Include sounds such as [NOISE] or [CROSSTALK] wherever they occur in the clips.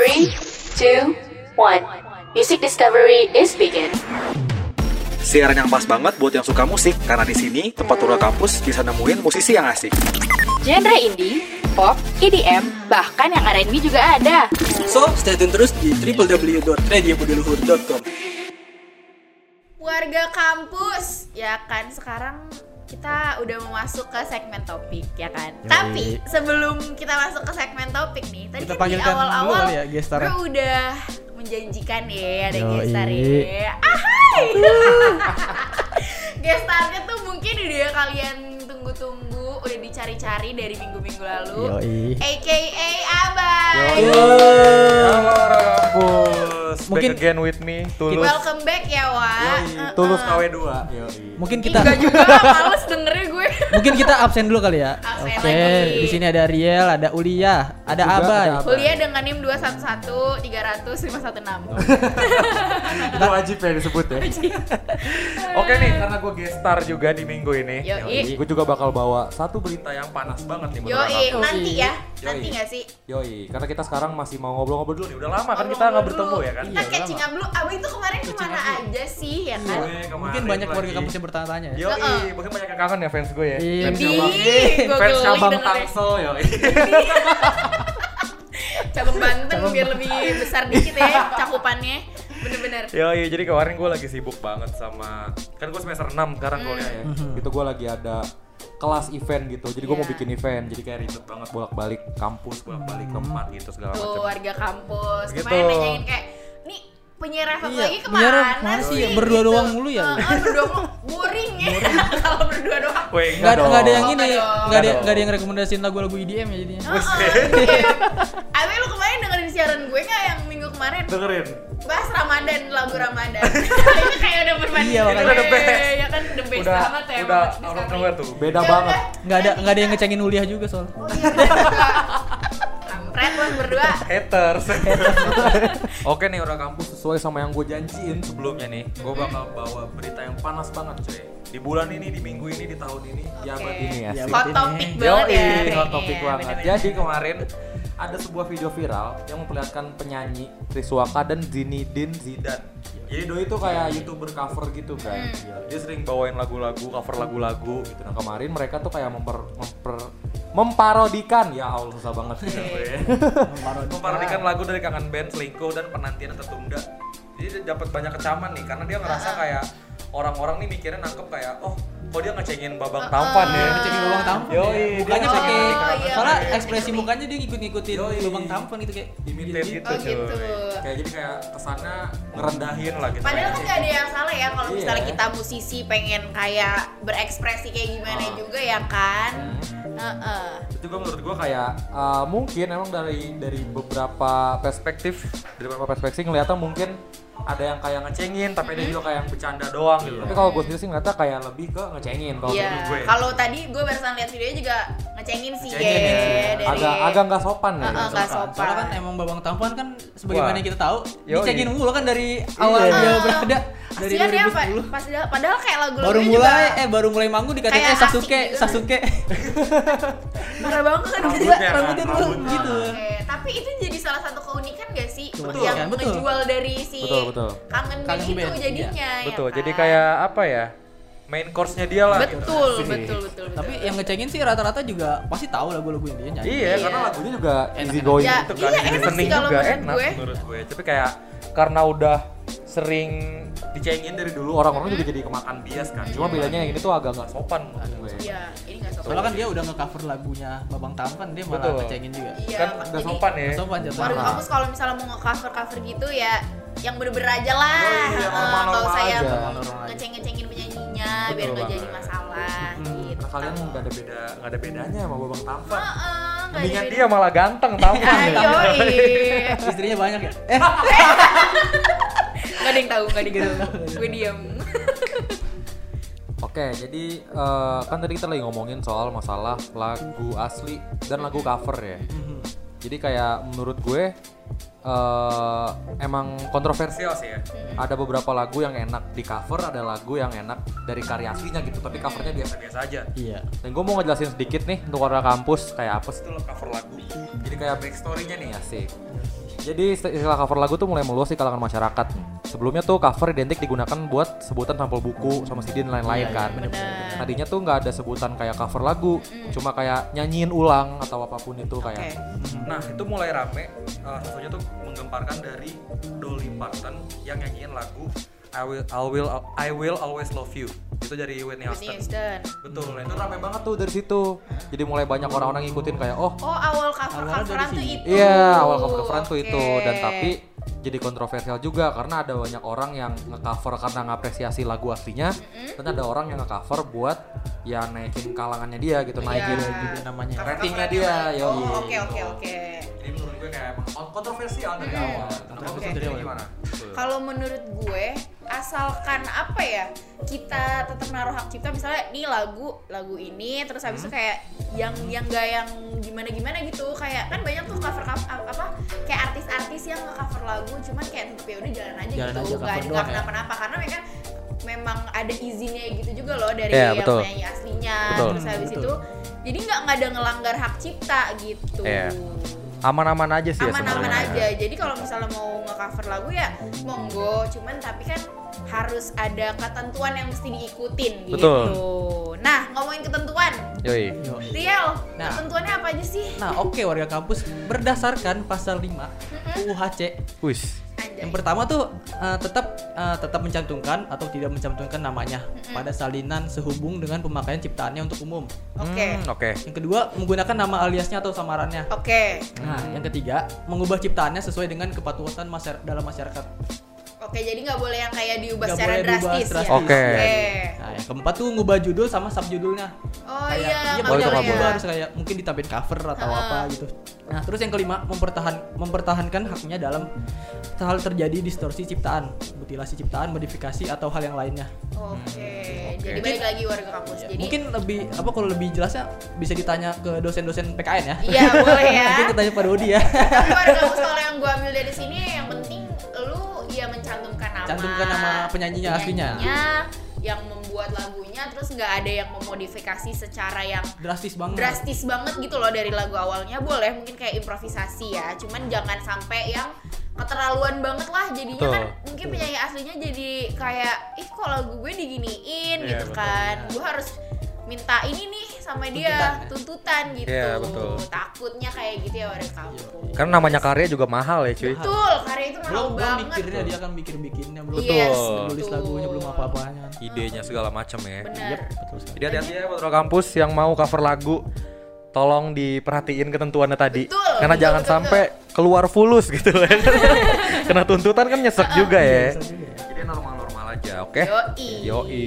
Three, two, one. Music discovery is begin. Siaran yang pas banget buat yang suka musik karena di sini tempat turun kampus bisa nemuin musisi yang asik. Genre indie, pop, EDM, bahkan yang R&B juga ada. So, stay tune terus di www.radiobudiluhur.com Warga kampus, ya kan sekarang kita udah mau masuk ke segmen topik ya kan. Tapi sebelum kita masuk ke segmen topik nih, tadi Kita kan di awal-awal ya bro udah menjanjikan ya ada Yoi. gestar ya. Ahai. [LAUGHS] Gestarnya tuh mungkin udah kalian tunggu-tunggu, udah dicari-cari dari minggu-minggu lalu. Yoi. AKA Abang. Kampus, Mungkin- back again with me, Tulus. Welcome back ya, Wak. Yoi, Tulus KW2. Yoi. Mungkin kita Enggak juga, males dengernya gue. mungkin kita absen dulu kali ya. Absen Oke, lagi. di sini ada Riel, ada Ulia, ada Juga ada Abay. Kuliah dengan NIM 211 300 516. Itu wajib ya disebut ya. Oke nih, karena gue guest star juga di minggu ini. Yoi. Gue juga bakal bawa satu berita yang panas banget nih menurut Yoi, aku. nanti ya. Yoi. Nanti gak sih? Yoi, karena kita sekarang masih mau ngobrol-ngobrol dulu nih. Udah lama kan kita nggak bertemu ya kan? Kita catching up dulu. Abang itu kemarin ke mana aja sih ya kan? Kemarin Mungkin banyak kampus yang bertanya-tanya ya. Yoi, Heeh. mungkin banyak yang kangen ya fans gue ya. Iya. Fans cabang, gue fans cabang. Tangsel yoi. [LAUGHS] Cabang Banten biar lebih besar dikit ya cakupannya. Bener-bener. Iya jadi kemarin gue lagi sibuk banget sama kan gue semester 6 sekarang kuliah ya. Itu gue lagi ada kelas event gitu. Jadi gue mau Iya. bikin event. Jadi kayak ribet banget bolak-balik kampus, bolak-balik tempat gitu segala Tuh macam. warga kampus. Gitu. Kemarin nanyain kayak nih penyiar FM Iya, lagi penyiar ke mana mana sih? Berdua doang mulu ya? Heeh, berdua mulu. Boring ya. [LAUGHS] Kalau berdua doang. Weh, Enggak ada enggak ada yang ini, Enggak ada enggak ada yang rekomendasiin lagu-lagu EDM ya jadinya. Awe lu kemarin dengerin siaran gue nggak yang minggu kemarin? dengerin. Bahas Ramadan, lagu Ramadan. [LAUGHS] Ini kayak udah berbanding Iya, makanya. Udah the best. Ya kan the best Udah banget ya. udah out of nowhere tuh. Beda Ya banget. udah. Enggak ada enggak ada yang ngecengin Uliah juga soal. Oh iya, [LAUGHS] Kampret lu berdua. Haters. [LAUGHS] Oke nih orang kampus sesuai sama yang gue janjiin sebelumnya nih, gue bakal bawa berita yang panas banget cuy. Di bulan ini, di minggu ini, di tahun ini, di abad Oke. ini ya. Abad Hot topic Yo, banget ya. hot topik banget. Bener-bener. Jadi kemarin ada sebuah video viral yang memperlihatkan penyanyi Triswaka dan Zinedine Zidane. Jadi doi itu kayak youtuber cover gitu kan. Hmm. Dia sering bawain lagu-lagu, cover lagu-lagu gitu. Nah kemarin mereka tuh kayak memper, memper memparodikan ya Allah susah banget sih gue. memparodikan lagu dari kangen band selingkuh dan penantian tertunda. Jadi dia dapat banyak kecaman nih karena dia ngerasa kayak orang-orang nih mikirnya nangkep kayak oh kok dia ngecengin babang tampan ya. Ngecengin lubang tampan. Ya. dia Mukanya pakai Oh, iya, soalnya ekspresi mukanya dia ngikut-ngikutin lubang tampan gitu kayak imitate gitu, Oh, gitu. Kayak jadi kayak kesannya ngerendahin lah gitu. Padahal kan gak ada yang salah ya kalau Iya. misalnya kita musisi pengen kayak berekspresi kayak gimana Ah. juga ya kan. Hmm. Heeh. Itu juga menurut gua kayak uh, mungkin emang dari dari beberapa perspektif dari beberapa perspektif ngeliatnya mungkin ada yang kayak ngecengin tapi ada juga kayak yang bercanda doang gitu. Tapi kalau gue sendiri sih ngeliatnya kayak lebih ke ngecengin kalau Iya. menurut gue. Kalau tadi gue barusan lihat videonya juga ngecengin sih Ngecengin ya. ya. Dari Agak agak nggak sopan ya. Heeh, nggak sopan. Soalnya kan emang babang tampan kan sebagaimana Wah. kita tahu Yoi. dicengin mulu kan dari awal Iya. dia berada dari Kasian ya Pak. 2010. Pas padahal kayak lagu-lagunya Baru juga mulai eh baru mulai manggung dikatain kayak eh Sasuke, asik gitu. Sasuke. [LAUGHS] parah banget kan Rambutnya kan, Rambutnya dulu rambutnya. gitu. Oke, tapi itu jadi salah satu keunikan gak sih Betul, yang kan? Betul. ngejual dari si Betul, betul. kangen band Kangen itu band, jadinya ya Betul. kan? Jadi kayak apa ya? Main course-nya dia lah gitu. betul, Asik. betul, betul, betul. Tapi yang ngecengin sih rata-rata juga pasti tahu lagu-lagu dia nyanyi. Iya, Iya. karena lagunya juga Enak, easy enak. going Ya, gitu kan. iya, enak sih kalau juga menurut enak gue. menurut gue. Tapi kayak karena udah sering dicengin dari dulu orang-orang juga jadi kemakan bias kan. Cuma bedanya yang ini tuh agak nggak sopan menurut gue. Iya, ini gak sopan. Soalnya kan dia udah nge-cover lagunya Babang Tampan, dia malah Betul. ngecengin juga. Iya, Kan nggak sopan ya. Nggak Sopan jatuh. Warga kampus kalau misalnya mau nge-cover-cover gitu ya yang bener-bener aja lah. Oh iya, normal-normal Kalau saya ngeceng-ngecengin penyanyinya Betul biar nggak jadi masalah gitu. Karena kalian nggak ada beda nggak ada bedanya sama babang tampan. Nggak Mendingan dia malah ganteng tampan. [LAUGHS] Ayo, Istrinya banyak ya? Eh, [LAUGHS] [LAUGHS] Gak ada yang tahu, gak ada yang tahu. Gue diam. Oke, jadi eh, kan tadi kita lagi ngomongin soal masalah lagu asli dan lagu cover ya. Jadi kayak menurut gue eh, emang kontroversial sih ya. Ada beberapa lagu yang enak di cover, ada lagu yang enak dari karya aslinya gitu, tapi covernya biasa-biasa aja. iya. Dan gue mau ngejelasin sedikit nih untuk orang kampus kayak apa sih itu cover lagu. Jadi kayak backstory-nya nih asik. Jadi istilah cover lagu tuh mulai meluas di kalangan masyarakat. Sebelumnya tuh cover identik digunakan buat sebutan sampel buku sama CD dan lain-lain kan. bener. Tadinya tuh nggak ada sebutan kayak cover lagu, cuma kayak nyanyiin ulang atau apa pun itu kayak. Nah itu mulai rame. Salah satunya tuh menggemparkan dari Dolly Parton yang nyanyiin lagu I will I will I will always love you. Itu dari Whitney Whitney Houston. Houston. Betul, nah itu rame banget tuh dari situ. Jadi mulai banyak orang-orang ngikutin kayak oh Oh awal cover coveran tuh itu. Iya, awal cover-coveran tuh Oke. itu dan tapi jadi kontroversial juga karena ada banyak orang yang ngecover karena ngapresiasi lagu aslinya dan ada orang yang ngecover buat ya naikin kalangannya dia gitu, naikin Iya. juga namanya. Cover-coveran ratingnya dia, yo. Oh oke oke oke. Jadi menurut gue kayak emang kontroversial dari Hmm. awal. Kontroversial dari awal. Gimana? Kalau menurut gue asalkan apa ya kita tetap naruh hak cipta misalnya nih lagu lagu ini terus habis Hmm. itu kayak yang yang gak yang gimana gimana gitu kayak kan banyak tuh cover cover apa kayak artis-artis yang nge-cover lagu cuman kayak tetep ya udah jalan aja Jalan gitu aja, nggak cover nggak doang ya. kenapa-napa karena mereka memang ada izinnya gitu juga loh dari Iya, yang betul. penyanyi aslinya Betul. terus habis Betul. itu jadi nggak nggak ada ngelanggar hak cipta gitu Iya. Aman-aman aja sih ya aman-aman sebenarnya. aja. Jadi kalau misalnya mau nge-cover lagu ya monggo, cuman tapi kan harus ada ketentuan yang mesti diikutin gitu. Betul. Nah, ngomongin ketentuan. Yoi. Yo. Riel, Nah. ketentuannya apa aja sih? Nah, oke warga kampus berdasarkan pasal 5 UHC Wis. Yang pertama tuh eh, tetap eh, tetap mencantumkan atau tidak mencantumkan namanya pada salinan sehubung dengan pemakaian ciptaannya untuk umum. Oke. Hmm, Oke. Yang kedua, menggunakan nama aliasnya atau samarannya. Oke. Nah, yang ketiga, mengubah ciptaannya sesuai dengan kepatuhan masya- dalam masyarakat. Oke, jadi nggak boleh yang kayak diubah Nggak secara boleh diubah drastis, ya. drastis. Oke. Nah, yang keempat tuh ngubah judul sama subjudulnya. Oh kayak iya, iya nggak boleh juga harus kayak mungkin ditambahin cover atau Ha-ha. apa gitu. Nah, terus yang kelima mempertahan mempertahankan haknya dalam hal terjadi distorsi ciptaan, mutilasi ciptaan, modifikasi atau hal yang lainnya. Oke. Jadi balik lagi warga kampus. Ya, Jadi mungkin lebih apa kalau lebih jelasnya bisa ditanya ke dosen-dosen PKN ya. Iya, boleh ya. [LAUGHS] mungkin ditanya Pak Dodi ya. Tapi warga kampus kalau yang gue ambil dari sini yang ya nama Cantumkan nama penyanyinya aslinya. yang membuat lagunya terus nggak ada yang memodifikasi secara yang Drastis banget. drastis banget gitu loh dari lagu awalnya boleh mungkin kayak improvisasi ya cuman jangan sampai yang keterlaluan banget lah jadinya Betul. kan mungkin penyanyi aslinya jadi kayak ih kok lagu gue diginiin Iya, gitu betul. kan gue harus minta ini nih sama dia Tuntutan ya? tuntutan gitu Iya, betul. takutnya kayak gitu ya warga kampung Karena namanya karya juga mahal ya cuy. betul karya itu mahal belum belum banget mikirnya dia kan bikin-bikinnya belum Yes, nulis betul. lagunya belum apa-apanya kan. Idenya segala macam ya. bener Betul sekali. Jadi hati-hati ya putra kampus yang mau cover lagu tolong diperhatiin ketentuannya tadi Betul, karena betul, jangan betul, sampai keluar fulus gitu ya [LAUGHS] kena tuntutan kan nyesek juga ya Bisa juga ya. jadi normal-normal aja oke Yoi. yoi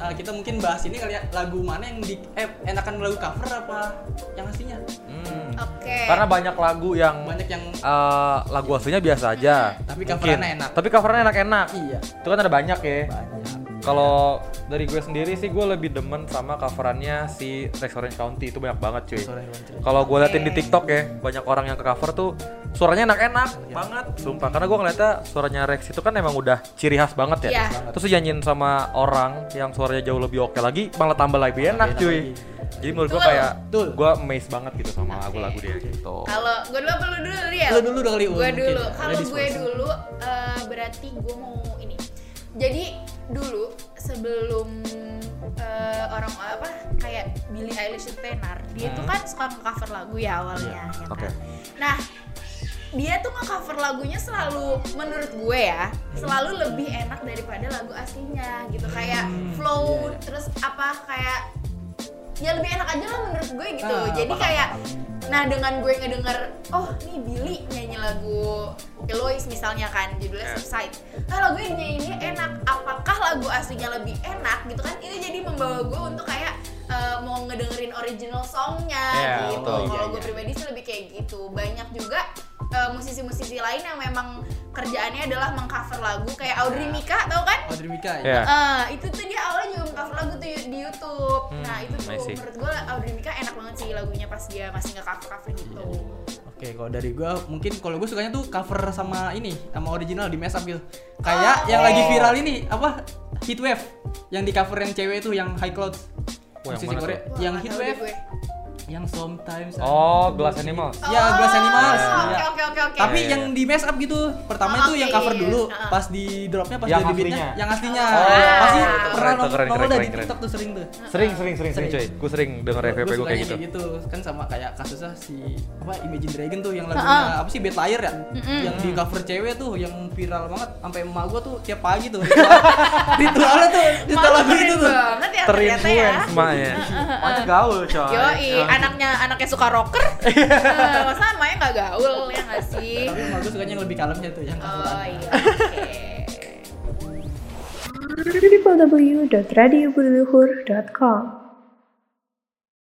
Ah, kita mungkin bahas ini kali ya lagu mana yang di eh enakan lagu cover apa yang aslinya? Hmm. oke karena banyak lagu yang Banyak yang eh, lagu aslinya biasa aja Tapi coverannya enak. tapi covernya enak-enak iya itu kan ada banyak ya banyak. kalau dari gue sendiri sih gue lebih demen sama coverannya si Rex Orange County itu banyak banget cuy. Kalau gue liatin di. TikTok ya, banyak orang yang ke cover tuh suaranya enak-enak banget, sumpah. Karena gue ngeliatnya suaranya Rex itu kan emang udah ciri khas banget ya. Iya. Terus dinyanyiin sama orang yang suaranya jauh lebih oke lagi, malah tambah lebih enak enak cuy. lagi. Jadi menurut gue kayak, gue amazed banget gitu sama lagu-lagu dia gitu. Kalau gue dulu apa lu dulu Riel? Lu dulu dong Gue dulu. Kalau gue dulu eh, berarti gue mau ini. Jadi dulu sebelum eh, orang apa kayak Billie Eilish itu tenar, dia tuh kan suka nge-cover lagu ya awalnya. ya kan? Nah dia tuh nge-cover lagunya selalu menurut gue ya selalu lebih enak daripada lagu aslinya gitu kayak flow terus apa kayak ya lebih enak aja lah menurut gue gitu Ah, jadi paham, kayak paham. Nah dengan gue ngedenger oh nih Billy nyanyi lagu Eloise misalnya kan judulnya Yeah. Subside nah lagu yang nyanyinya enak apakah lagu aslinya lebih enak gitu kan? Itu jadi membawa gue untuk kayak eh, mau ngedengerin original songnya Yeah, gitu. kalau Iya, gue iya. pribadi sih lebih kayak gitu. Banyak juga eh, musisi-musisi lain yang memang kerjaannya adalah mengcover lagu kayak Audrey Mika tau kan Audrey Mika ya. Iya. Eh, itu tuh dia awalnya juga mengcover lagu tuh di YouTube. Hmm, nah itu tuh menurut gue Audrey Mika enak banget sih lagunya pas dia masih nge cover cover gitu. Oke, kalau dari gua mungkin kalau gue sukanya tuh cover sama ini, sama original di mess up gitu. Kayak Oh. yang lagi viral ini apa? Heatwave yang di cover yang cewek itu yang High Clouds. Wah, yang Musisi mana Korea. Yang nggak Heatwave. Gue. yang sometimes Oh, Glass Animals. Ya, Glass Animals. Oh, Iya. Oke oke oke oke. Tapi Iya, yang iya. di mess up gitu. Pertama Oh, itu oke, yang cover iya. dulu, Heeh. pas di dropnya pas Yang jadi beatnya, aslinya. yang aslinya. Oh, Pasti keren pernah tuh, nongol keren, nongol keren, di keren. TikTok tuh sering tuh. Sering, sering, sering, sering, Sering. cuy. Gue sering denger FVP gue kayak gitu. kan sama kayak kasusnya si apa Imagine Dragon tuh yang lagunya apa sih Bad Liar ya yang di cover cewek tuh yang viral banget sampai emak gua tuh tiap pagi tuh [LAUGHS] ritual ya ternyata ya. Terinfluence mak ya. Makanya gaul coy. Yoi, Ya. anaknya anaknya suka rocker. [LAUGHS] Eh, Masa namanya nggak gaul ya nggak sih? tapi emak gua sukanya yang lebih kalemnya tuh yang Oh iya. Oke. www.radiobuluhur.com